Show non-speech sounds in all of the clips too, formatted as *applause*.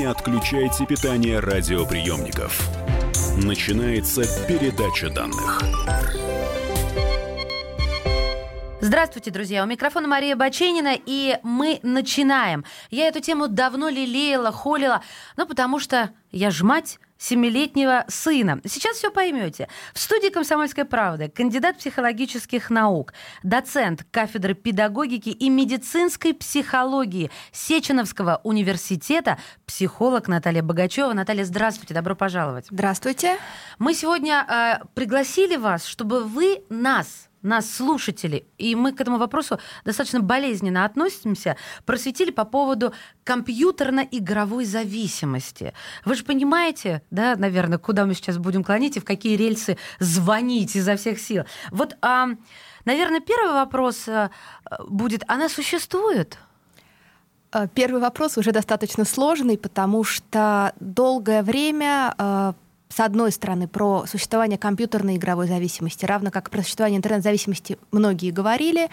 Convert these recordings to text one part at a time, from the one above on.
не отключайте питание радиоприемников. Начинается передача данных. Здравствуйте, друзья. У микрофона Мария Баченина, и мы начинаем. Я эту тему давно лелеяла, холила, ну, потому что я ж мать семилетнего сына. Сейчас все поймете. В студии «Комсомольской правды» кандидат психологических наук, доцент кафедры педагогики и медицинской психологии Сеченовского университета, психолог Наталья Богачева. Наталья, здравствуйте, добро пожаловать. Здравствуйте. Мы сегодня э, пригласили вас, чтобы вы нас нас, слушатели, и мы к этому вопросу достаточно болезненно относимся, просветили по поводу компьютерно-игровой зависимости. Вы же понимаете, да, наверное, куда мы сейчас будем клонить и в какие рельсы звонить изо всех сил. Вот, а, наверное, первый вопрос э, будет, она существует? Э, первый вопрос уже достаточно сложный, потому что долгое время э, с одной стороны, про существование компьютерной игровой зависимости, равно как про существование интернет-зависимости многие говорили,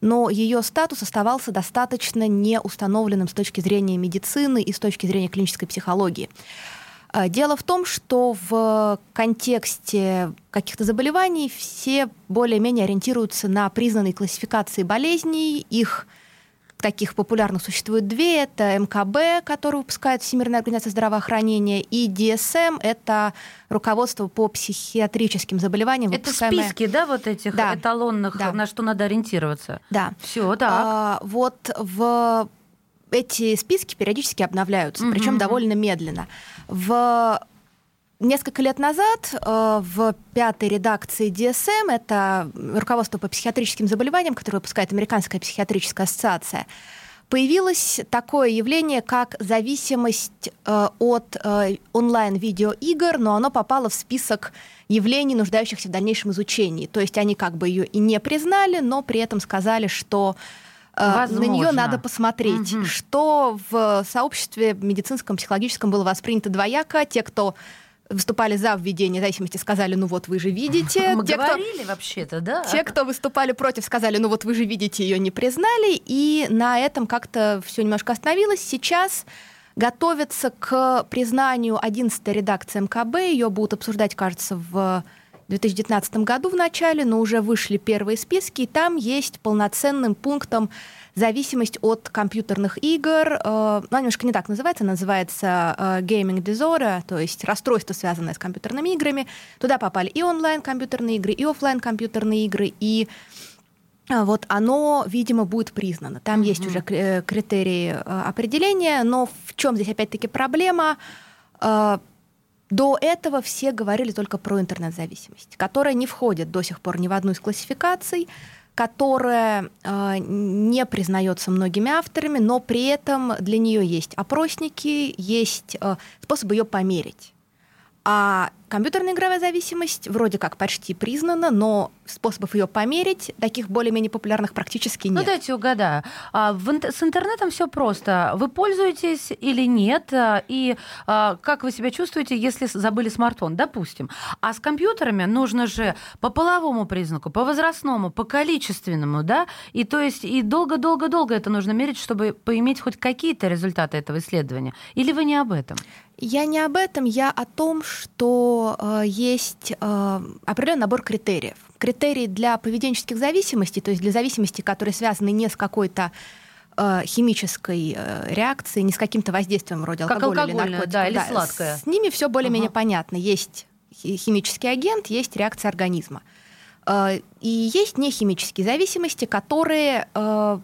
но ее статус оставался достаточно неустановленным с точки зрения медицины и с точки зрения клинической психологии. А, дело в том, что в контексте каких-то заболеваний все более-менее ориентируются на признанные классификации болезней, их таких популярных существует две. Это МКБ, который выпускает Всемирная организация здравоохранения, и DSM — это руководство по психиатрическим заболеваниям. Это выпускаемое... списки, да, вот этих да. эталонных, да. на что надо ориентироваться? Да. Все, так. А, вот в эти списки периодически обновляются, причем довольно медленно. В Несколько лет назад э, в пятой редакции DSM, это руководство по психиатрическим заболеваниям, которое выпускает Американская психиатрическая ассоциация, появилось такое явление, как зависимость э, от э, онлайн-видеоигр, но оно попало в список явлений, нуждающихся в дальнейшем изучении. То есть они как бы ее и не признали, но при этом сказали, что Возможно. на нее надо посмотреть, угу. что в сообществе медицинском, психологическом было воспринято двояко. Те, кто выступали за введение зависимости, сказали, ну вот вы же видите. Мы те, говорили кто... вообще-то, да? Те, кто выступали против, сказали, ну вот вы же видите, ее не признали, и на этом как-то все немножко остановилось. Сейчас готовится к признанию 11 редакции МКБ, ее будут обсуждать, кажется, в 2019 году в начале, но уже вышли первые списки, и там есть полноценным пунктом зависимость от компьютерных игр. Э, немножко не так называется, называется э, gaming disorder, то есть расстройство, связанное с компьютерными играми. Туда попали и онлайн компьютерные игры, и офлайн компьютерные игры, и э, вот оно, видимо, будет признано. Там mm-hmm. есть уже критерии определения, но в чем здесь опять-таки проблема? До этого все говорили только про интернет-зависимость, которая не входит до сих пор ни в одну из классификаций которая э, не признается многими авторами, но при этом для нее есть опросники, есть э, способы ее померить. А компьютерная игровая зависимость вроде как почти признана, но способов ее померить, таких более-менее популярных практически ну, нет. Ну, дайте угадаю. А, в, с интернетом все просто. Вы пользуетесь или нет? А, и а, как вы себя чувствуете, если забыли смартфон, допустим. А с компьютерами нужно же по половому признаку, по возрастному, по количественному, да? И то есть и долго-долго-долго это нужно мерить, чтобы поиметь хоть какие-то результаты этого исследования. Или вы не об этом? Я не об этом, я о том, что э, есть э, определенный набор критериев. Критерии для поведенческих зависимостей, то есть для зависимости, которые связаны не с какой-то э, химической э, реакцией, не с каким-то воздействием вроде как алкоголя или наркотиков. Да, или да, сладкое. С ними все более-менее uh понятно. Есть химический агент, есть реакция организма. Э, и есть нехимические зависимости, которые э,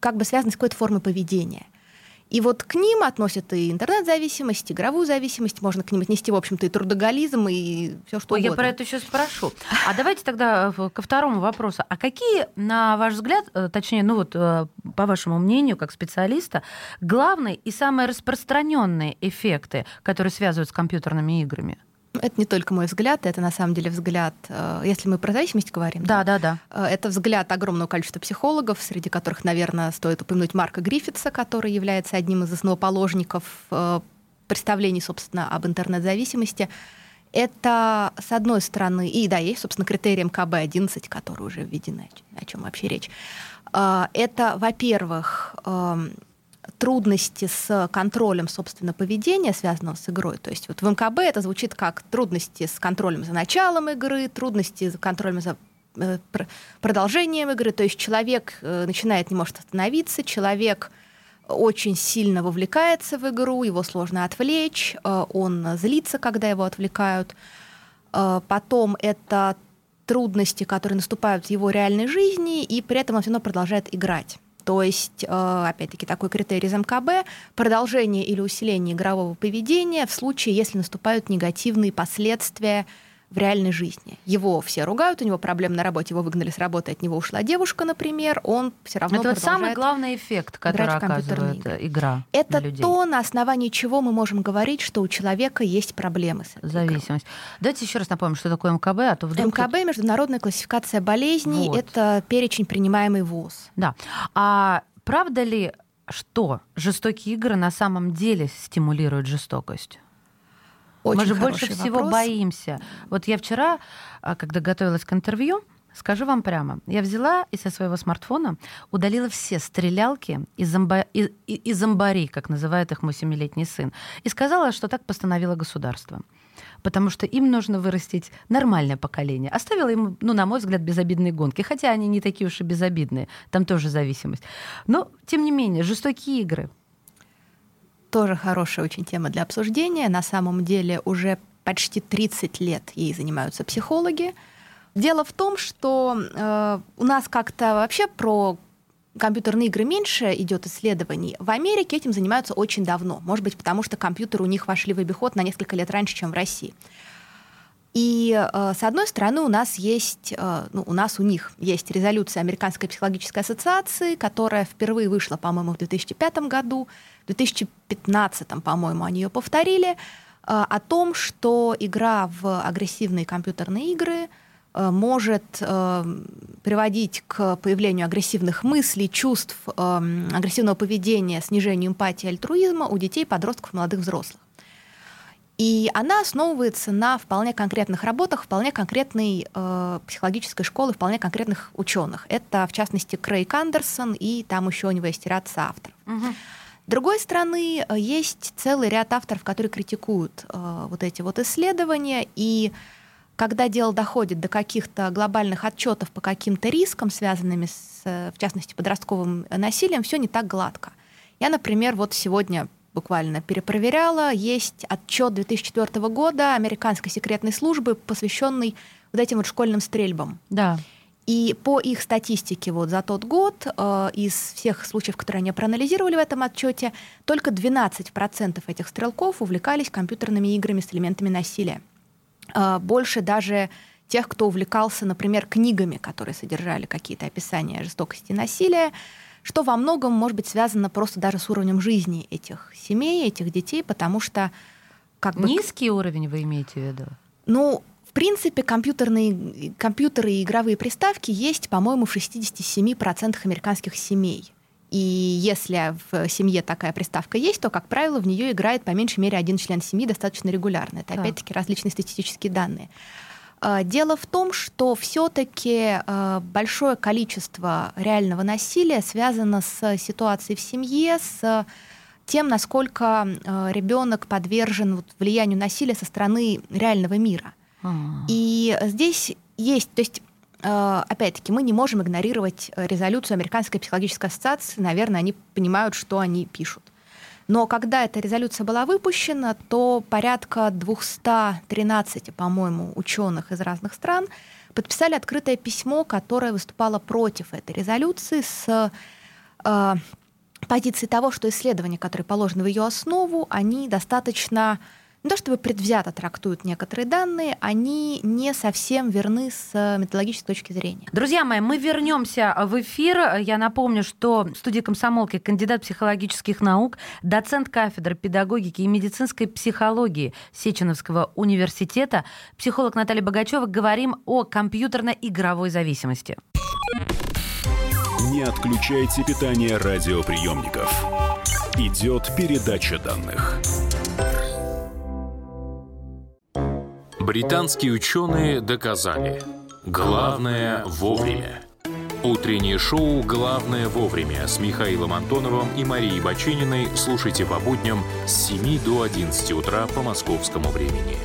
как бы связаны с какой-то формой поведения. И вот к ним относят и интернет-зависимость, игровую зависимость, можно к ним отнести, в общем-то, и трудоголизм, и все что Ой, угодно. Я про это еще спрошу. А давайте тогда э, ко второму вопросу. А какие, на ваш взгляд, э, точнее, ну вот э, по вашему мнению, как специалиста, главные и самые распространенные эффекты, которые связывают с компьютерными играми? Это не только мой взгляд, это на самом деле взгляд, э, если мы про зависимость говорим. Да, да, да. Э, это взгляд огромного количества психологов, среди которых, наверное, стоит упомянуть Марка Гриффитса, который является одним из основоположников э, представлений, собственно, об интернет-зависимости. Это, с одной стороны, и да, есть, собственно, критерий МКБ-11, который уже введены, о чем вообще речь. Это, во-первых, эм, трудности с контролем, собственно, поведения, связанного с игрой. То есть вот в МКБ это звучит как трудности с контролем за началом игры, трудности с контролем за э, продолжением игры. То есть человек э, начинает не может остановиться, человек очень сильно вовлекается в игру, его сложно отвлечь, э, он злится, когда его отвлекают. Потом это трудности, которые наступают в его реальной жизни, и при этом он все равно продолжает играть. То есть, э, опять-таки, такой критерий из МКБ – продолжение или усиление игрового поведения в случае, если наступают негативные последствия в реальной жизни. Его все ругают, у него проблемы на работе, его выгнали с работы, от него ушла девушка, например, он все равно Это вот самый главный эффект, который оказывает игры. игра Это на людей. то, на основании чего мы можем говорить, что у человека есть проблемы с этой Зависимость. Игрой. Давайте еще раз напомним, что такое МКБ, а то вдруг... МКБ – международная классификация болезней, вот. это перечень, принимаемый ВОЗ. Да. А правда ли, что жестокие игры на самом деле стимулируют жестокость? Очень Мы же больше всего вопрос. боимся. Вот я вчера, а, когда готовилась к интервью, Скажу вам прямо, я взяла и со своего смартфона удалила все стрелялки из, зомба... из, из зомбари, как называет их мой семилетний сын, и сказала, что так постановило государство. Потому что им нужно вырастить нормальное поколение. Оставила им, ну, на мой взгляд, безобидные гонки. Хотя они не такие уж и безобидные. Там тоже зависимость. Но, тем не менее, жестокие игры тоже хорошая очень тема для обсуждения. На самом деле уже почти 30 лет ей занимаются психологи. Дело в том, что э, у нас как-то вообще про компьютерные игры меньше идет исследований. В Америке этим занимаются очень давно. Может быть, потому что компьютеры у них вошли в обиход на несколько лет раньше, чем в России. И э, с одной стороны у нас есть, э, ну, у нас у них есть резолюция Американской психологической ассоциации, которая впервые вышла, по-моему, в 2005 году, в 2015, по-моему, они ее повторили, э, о том, что игра в агрессивные компьютерные игры может приводить к появлению агрессивных мыслей, чувств, э, агрессивного поведения, снижению эмпатии, альтруизма у детей, подростков, молодых взрослых. И она основывается на вполне конкретных работах, вполне конкретной э, психологической школы, вполне конкретных ученых. Это, в частности, Крейг Андерсон, и там еще у него есть ряд соавторов. Угу. С другой стороны, э, есть целый ряд авторов, которые критикуют э, вот эти вот исследования, и когда дело доходит до каких-то глобальных отчетов по каким-то рискам, связанными с, в частности, подростковым насилием, все не так гладко. Я, например, вот сегодня буквально перепроверяла. Есть отчет 2004 года американской секретной службы, посвященный вот этим вот школьным стрельбам. Да. И по их статистике вот за тот год э, из всех случаев, которые они проанализировали в этом отчете, только 12% этих стрелков увлекались компьютерными играми с элементами насилия. Э, больше даже тех, кто увлекался, например, книгами, которые содержали какие-то описания жестокости и насилия что во многом может быть связано просто даже с уровнем жизни этих семей, этих детей, потому что как бы... Низкий уровень вы имеете в виду? Ну, в принципе, компьютерные, компьютеры и игровые приставки есть, по-моему, в 67% американских семей. И если в семье такая приставка есть, то, как правило, в нее играет по меньшей мере один член семьи достаточно регулярно. Это, так. опять-таки, различные статистические данные. А, дело в том, что все-таки а, большое количество реального насилия связано с ситуацией в семье, с тем, насколько а, ребенок подвержен влиянию насилия со стороны реального мира. А-а-а. И здесь есть, то есть опять-таки, мы не можем игнорировать резолюцию Американской психологической ассоциации. Наверное, они понимают, что они пишут. Но когда эта резолюция была выпущена, то порядка 213, по-моему, ученых из разных стран подписали открытое письмо, которое выступало против этой резолюции с э, позиции того, что исследования, которые положены в ее основу, они достаточно не то чтобы предвзято трактуют некоторые данные, они не совсем верны с методологической точки зрения. Друзья мои, мы вернемся в эфир. Я напомню, что в студии комсомолки кандидат психологических наук, доцент кафедры педагогики и медицинской психологии Сеченовского университета, психолог Наталья Богачева. Говорим о компьютерно-игровой зависимости. Не отключайте питание радиоприемников. Идет передача данных. Британские ученые доказали, главное вовремя. Утреннее шоу «Главное вовремя» с Михаилом Антоновым и Марией Бачининой слушайте по будням с 7 до 11 утра по московскому времени.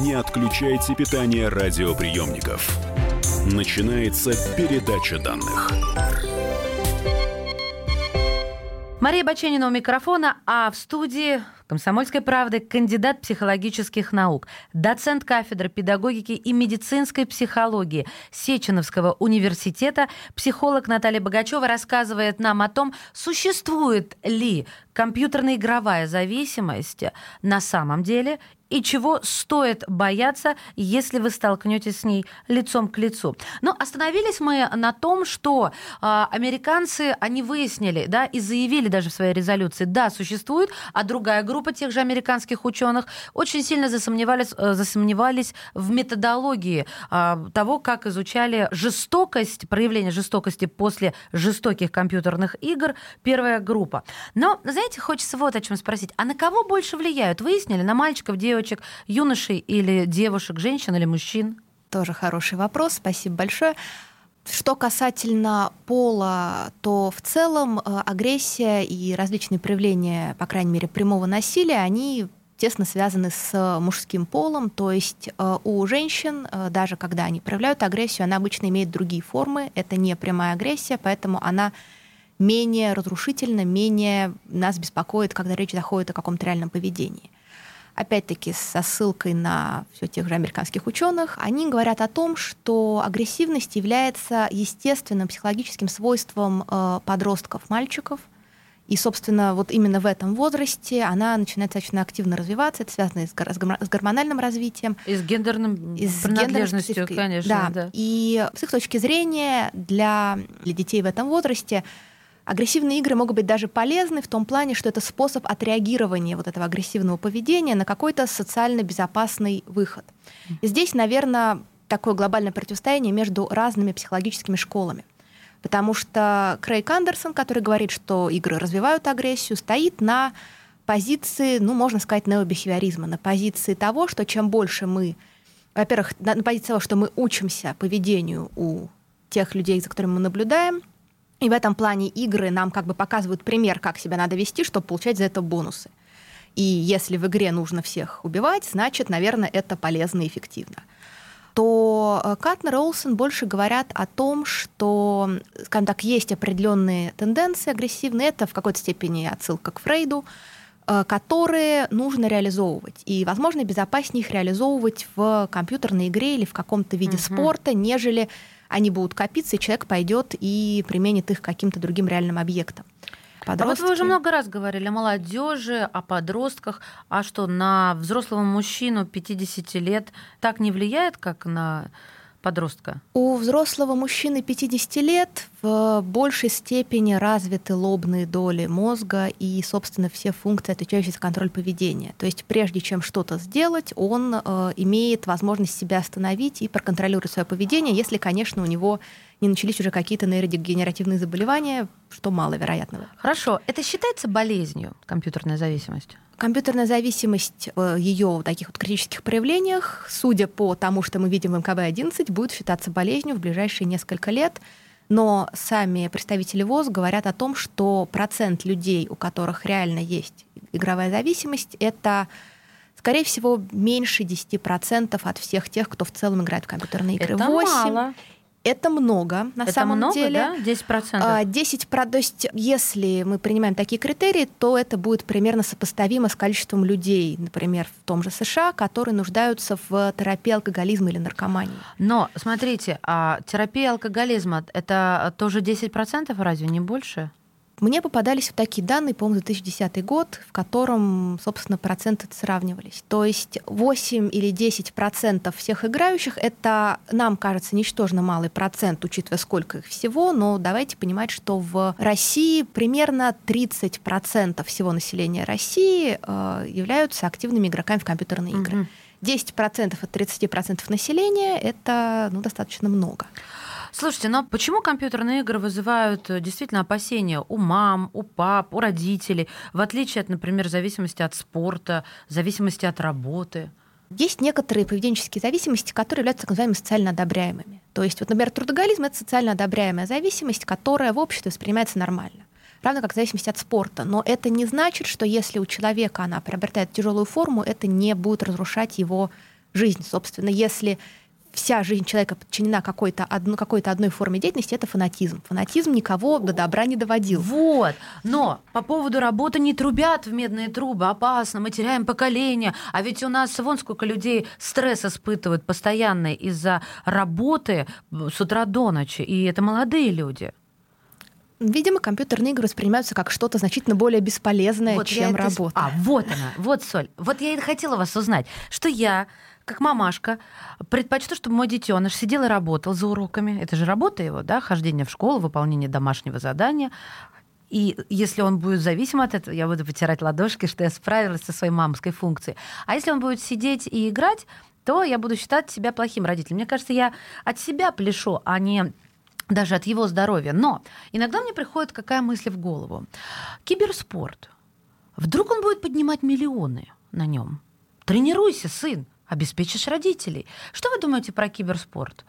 Не отключайте питание радиоприемников. Начинается передача данных. Мария Баченина у микрофона, а в студии «Комсомольской правды» кандидат психологических наук, доцент кафедры педагогики и медицинской психологии Сеченовского университета, психолог Наталья Богачева рассказывает нам о том, существует ли компьютерно-игровая зависимость на самом деле и чего стоит бояться, если вы столкнетесь с ней лицом к лицу. Но остановились мы на том, что э, американцы, они выяснили, да, и заявили даже в своей резолюции, да, существует, а другая группа тех же американских ученых очень сильно засомневались, э, засомневались в методологии э, того, как изучали жестокость, проявление жестокости после жестоких компьютерных игр первая группа. Но, знаете, хочется вот о чем спросить. А на кого больше влияют? Выяснили? На мальчиков, девочек? девочек, юношей или девушек, женщин или мужчин? Тоже хороший вопрос, спасибо большое. Что касательно пола, то в целом э, агрессия и различные проявления, по крайней мере, прямого насилия, они тесно связаны с мужским полом, то есть э, у женщин, э, даже когда они проявляют агрессию, она обычно имеет другие формы, это не прямая агрессия, поэтому она менее разрушительна, менее нас беспокоит, когда речь заходит о каком-то реальном поведении опять-таки со ссылкой на все тех же американских ученых, они говорят о том, что агрессивность является естественным психологическим свойством э, подростков, мальчиков. И, собственно, вот именно в этом возрасте она начинает достаточно активно развиваться. Это связано с, с гормональным развитием. И с гендерным и с принадлежностью, конечно. Да. да. И с их точки зрения для, для детей в этом возрасте Агрессивные игры могут быть даже полезны в том плане, что это способ отреагирования вот этого агрессивного поведения на какой-то социально безопасный выход. И здесь, наверное, такое глобальное противостояние между разными психологическими школами. Потому что Крейг Андерсон, который говорит, что игры развивают агрессию, стоит на позиции, ну, можно сказать, необихевиоризма, на позиции того, что чем больше мы, во-первых, на позиции того, что мы учимся поведению у тех людей, за которыми мы наблюдаем, и в этом плане игры нам как бы показывают пример, как себя надо вести, чтобы получать за это бонусы. И если в игре нужно всех убивать, значит, наверное, это полезно и эффективно то э, Катнер и Олсен больше говорят о том, что, скажем так, есть определенные тенденции агрессивные, это в какой-то степени отсылка к Фрейду, э, которые нужно реализовывать. И, возможно, безопаснее их реализовывать в компьютерной игре или в каком-то виде угу. спорта, нежели они будут копиться, и человек пойдет и применит их каким-то другим реальным объектом. Подростки. А вот вы уже много раз говорили о молодежи, о подростках. А что, на взрослого мужчину 50 лет так не влияет, как на подростка? У взрослого мужчины 50 лет в большей степени развиты лобные доли мозга и, собственно, все функции, отвечающие за контроль поведения. То есть прежде чем что-то сделать, он э, имеет возможность себя остановить и проконтролировать свое поведение, если, конечно, у него не начались уже какие-то нейродегенеративные заболевания, что маловероятно. Хорошо. Это считается болезнью, компьютерная зависимость? Компьютерная зависимость э, ее в таких вот критических проявлениях, судя по тому, что мы видим в МКБ-11, будет считаться болезнью в ближайшие несколько лет. Но сами представители ВОЗ говорят о том, что процент людей, у которых реально есть игровая зависимость, это скорее всего, меньше 10% от всех тех, кто в целом играет в компьютерные игры. Это 8. мало. Это много, на это самом много, деле. Да? 10%? 10 а, то есть если мы принимаем такие критерии, то это будет примерно сопоставимо с количеством людей, например, в том же США, которые нуждаются в терапии алкоголизма или наркомании. Но, смотрите, а терапия алкоголизма — это тоже 10% разве не больше? Мне попадались вот такие данные, по-моему, 2010 год, в котором, собственно, проценты сравнивались. То есть 8 или 10 процентов всех играющих — это, нам кажется, ничтожно малый процент, учитывая, сколько их всего, но давайте понимать, что в России примерно 30 процентов всего населения России э, являются активными игроками в компьютерные игры. 10% от 30% населения — это ну, достаточно много. Слушайте, но почему компьютерные игры вызывают э, действительно опасения у мам, у пап, у родителей, в отличие от, например, зависимости от спорта, зависимости от работы? Есть некоторые поведенческие зависимости, которые являются так называемыми социально одобряемыми. То есть, вот, например, трудоголизм — это социально одобряемая зависимость, которая в обществе воспринимается нормально равно как зависимость от спорта. Но это не значит, что если у человека она приобретает тяжелую форму, это не будет разрушать его жизнь. Собственно, если вся жизнь человека подчинена какой-то, одно, какой-то одной форме деятельности, это фанатизм. Фанатизм никого до добра не доводил. Вот. Но по поводу работы не трубят в медные трубы, опасно, мы теряем поколение. А ведь у нас вон сколько людей стресс испытывают постоянно из-за работы с утра до ночи. И это молодые люди. Видимо, компьютерные игры воспринимаются как что-то значительно более бесполезное, вот чем это... работа. А, вот она, вот соль. Вот я и хотела вас узнать, что я, как мамашка, предпочту, чтобы мой детеныш сидел и работал за уроками. Это же работа его, да, хождение в школу, выполнение домашнего задания. И если он будет зависим от этого, я буду потирать ладошки, что я справилась со своей мамской функцией. А если он будет сидеть и играть, то я буду считать себя плохим родителем. Мне кажется, я от себя пляшу, а не даже от его здоровья. Но иногда мне приходит какая мысль в голову. Киберспорт. Вдруг он будет поднимать миллионы на нем? Тренируйся, сын, обеспечишь родителей. Что вы думаете про киберспорт?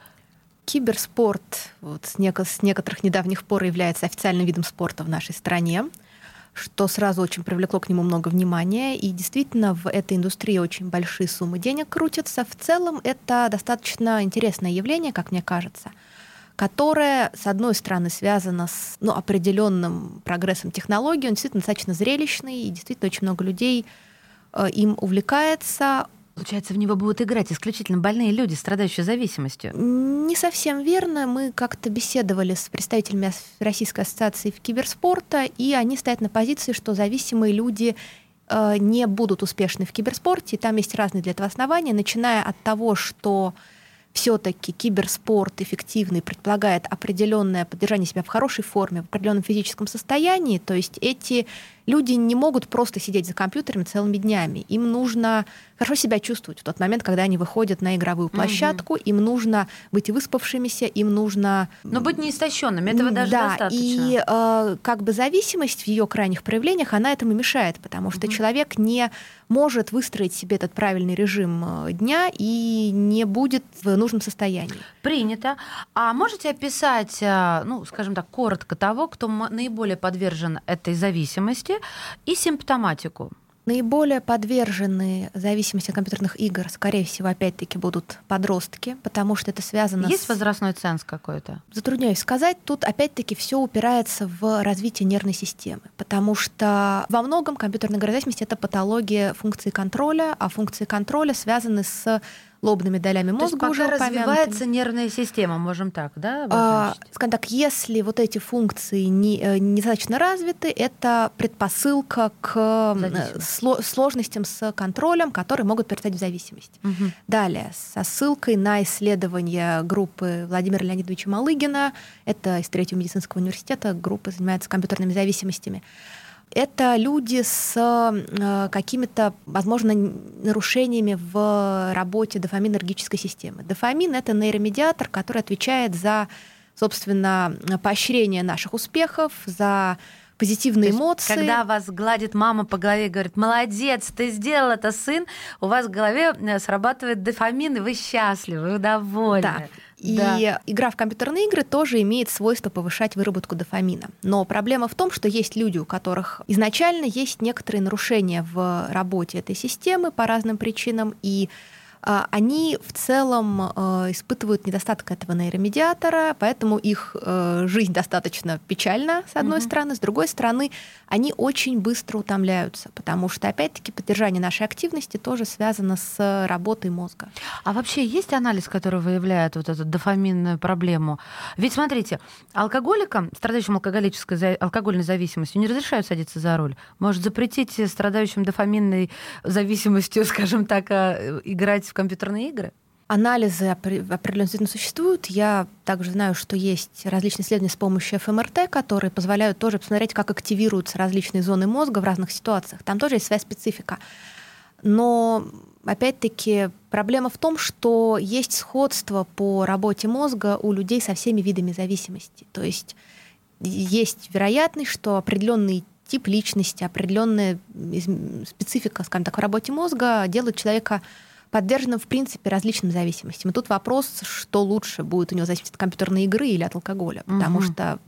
Киберспорт вот с, неко- с некоторых недавних пор является официальным видом спорта в нашей стране что сразу очень привлекло к нему много внимания. И действительно, в этой индустрии очень большие суммы денег крутятся. В целом, это достаточно интересное явление, как мне кажется – которая, с одной стороны, связана с ну, определенным прогрессом технологий, он действительно достаточно зрелищный, и действительно очень много людей э, им увлекается. Получается, в него будут играть исключительно больные люди, страдающие зависимостью? Не совсем верно. Мы как-то беседовали с представителями Российской ассоциации киберспорта, и они стоят на позиции, что зависимые люди э, не будут успешны в киберспорте. И там есть разные для этого основания, начиная от того, что все-таки киберспорт эффективный предполагает определенное поддержание себя в хорошей форме, в определенном физическом состоянии, то есть эти люди не могут просто сидеть за компьютерами целыми днями. Им нужно хорошо себя чувствовать в тот момент, когда они выходят на игровую площадку. Угу. Им нужно быть выспавшимися, им нужно... Но быть неистощенными, этого даже да, достаточно. И э, как бы зависимость в ее крайних проявлениях, она этому мешает, потому что угу. человек не может выстроить себе этот правильный режим э, дня и не будет в нужном состоянии. Принято. А можете описать, э, ну, скажем так, коротко того, кто наиболее подвержен этой зависимости, зависимости и симптоматику. Наиболее подвержены зависимости от компьютерных игр, скорее всего, опять-таки будут подростки, потому что это связано Есть с... возрастной ценз какой-то? Затрудняюсь сказать. Тут опять-таки все упирается в развитие нервной системы, потому что во многом компьютерная зависимость — это патология функции контроля, а функции контроля связаны с лобными долями мозга То есть уже развивается нервная система, можем так, да? А, скажем так, если вот эти функции не, э, недостаточно развиты, это предпосылка к э, сло, сложностям с контролем, которые могут перестать в зависимость. Угу. Далее, со ссылкой на исследование группы Владимира Леонидовича Малыгина, это из Третьего медицинского университета, группа занимается компьютерными зависимостями это люди с э, какими-то, возможно, нарушениями в работе дофаминергической системы. Дофамин — это нейромедиатор, который отвечает за, собственно, поощрение наших успехов, за позитивные есть, эмоции. Когда вас гладит мама по голове и говорит, молодец, ты сделал это, сын, у вас в голове э, срабатывает дофамин, и вы счастливы, вы довольны. Да. И да. игра в компьютерные игры тоже имеет свойство повышать выработку дофамина. Но проблема в том, что есть люди, у которых изначально есть некоторые нарушения в работе этой системы по разным причинам, и они в целом а, испытывают недостаток этого нейромедиатора, поэтому их э, жизнь достаточно печальна, с одной mm-hmm. стороны, с другой стороны, они очень быстро утомляются, потому что, опять-таки, поддержание нашей активности тоже связано с работой мозга. А вообще есть анализ, который выявляет вот эту дофаминную проблему? Ведь, смотрите, алкоголикам, страдающим алкоголической, алкогольной зависимостью, не разрешают садиться за руль. Может, запретить страдающим дофаминной зависимостью, *laughs* скажем так, а, играть в компьютерные игры? Анализы определенно существуют. Я также знаю, что есть различные исследования с помощью ФМРТ, которые позволяют тоже посмотреть, как активируются различные зоны мозга в разных ситуациях. Там тоже есть своя специфика. Но опять-таки проблема в том, что есть сходство по работе мозга у людей со всеми видами зависимости. То есть есть вероятность, что определенный тип личности, определенная специфика, скажем так, в работе мозга делает человека подверженным, в принципе, различным зависимостям. И тут вопрос, что лучше будет у него зависеть от компьютерной игры или от алкоголя. Потому угу. что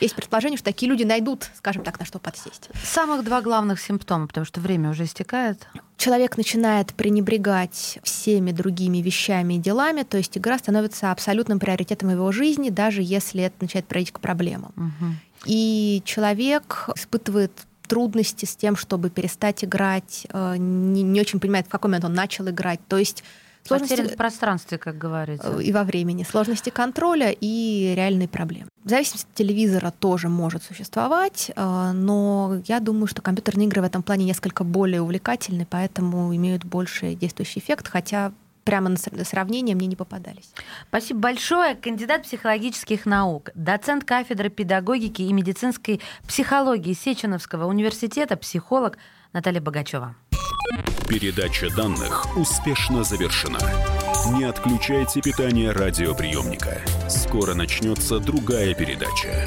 есть предположение, что такие люди найдут, скажем так, на что подсесть. Самых два главных симптома, потому что время уже истекает. Человек начинает пренебрегать всеми другими вещами и делами, то есть игра становится абсолютным приоритетом его жизни, даже если это начинает приводить к проблемам. Угу. И человек испытывает трудности с тем, чтобы перестать играть, э, не, не очень понимает, в какой момент он начал играть. То есть Сложности... Потерян в пространстве, как говорится. И во времени. Сложности контроля и реальные проблемы. Зависимость от телевизора тоже может существовать, э, но я думаю, что компьютерные игры в этом плане несколько более увлекательны, поэтому имеют больший действующий эффект, хотя прямо на сравнение мне не попадались. Спасибо большое. Кандидат психологических наук, доцент кафедры педагогики и медицинской психологии Сеченовского университета, психолог Наталья Богачева. Передача данных успешно завершена. Не отключайте питание радиоприемника. Скоро начнется другая передача.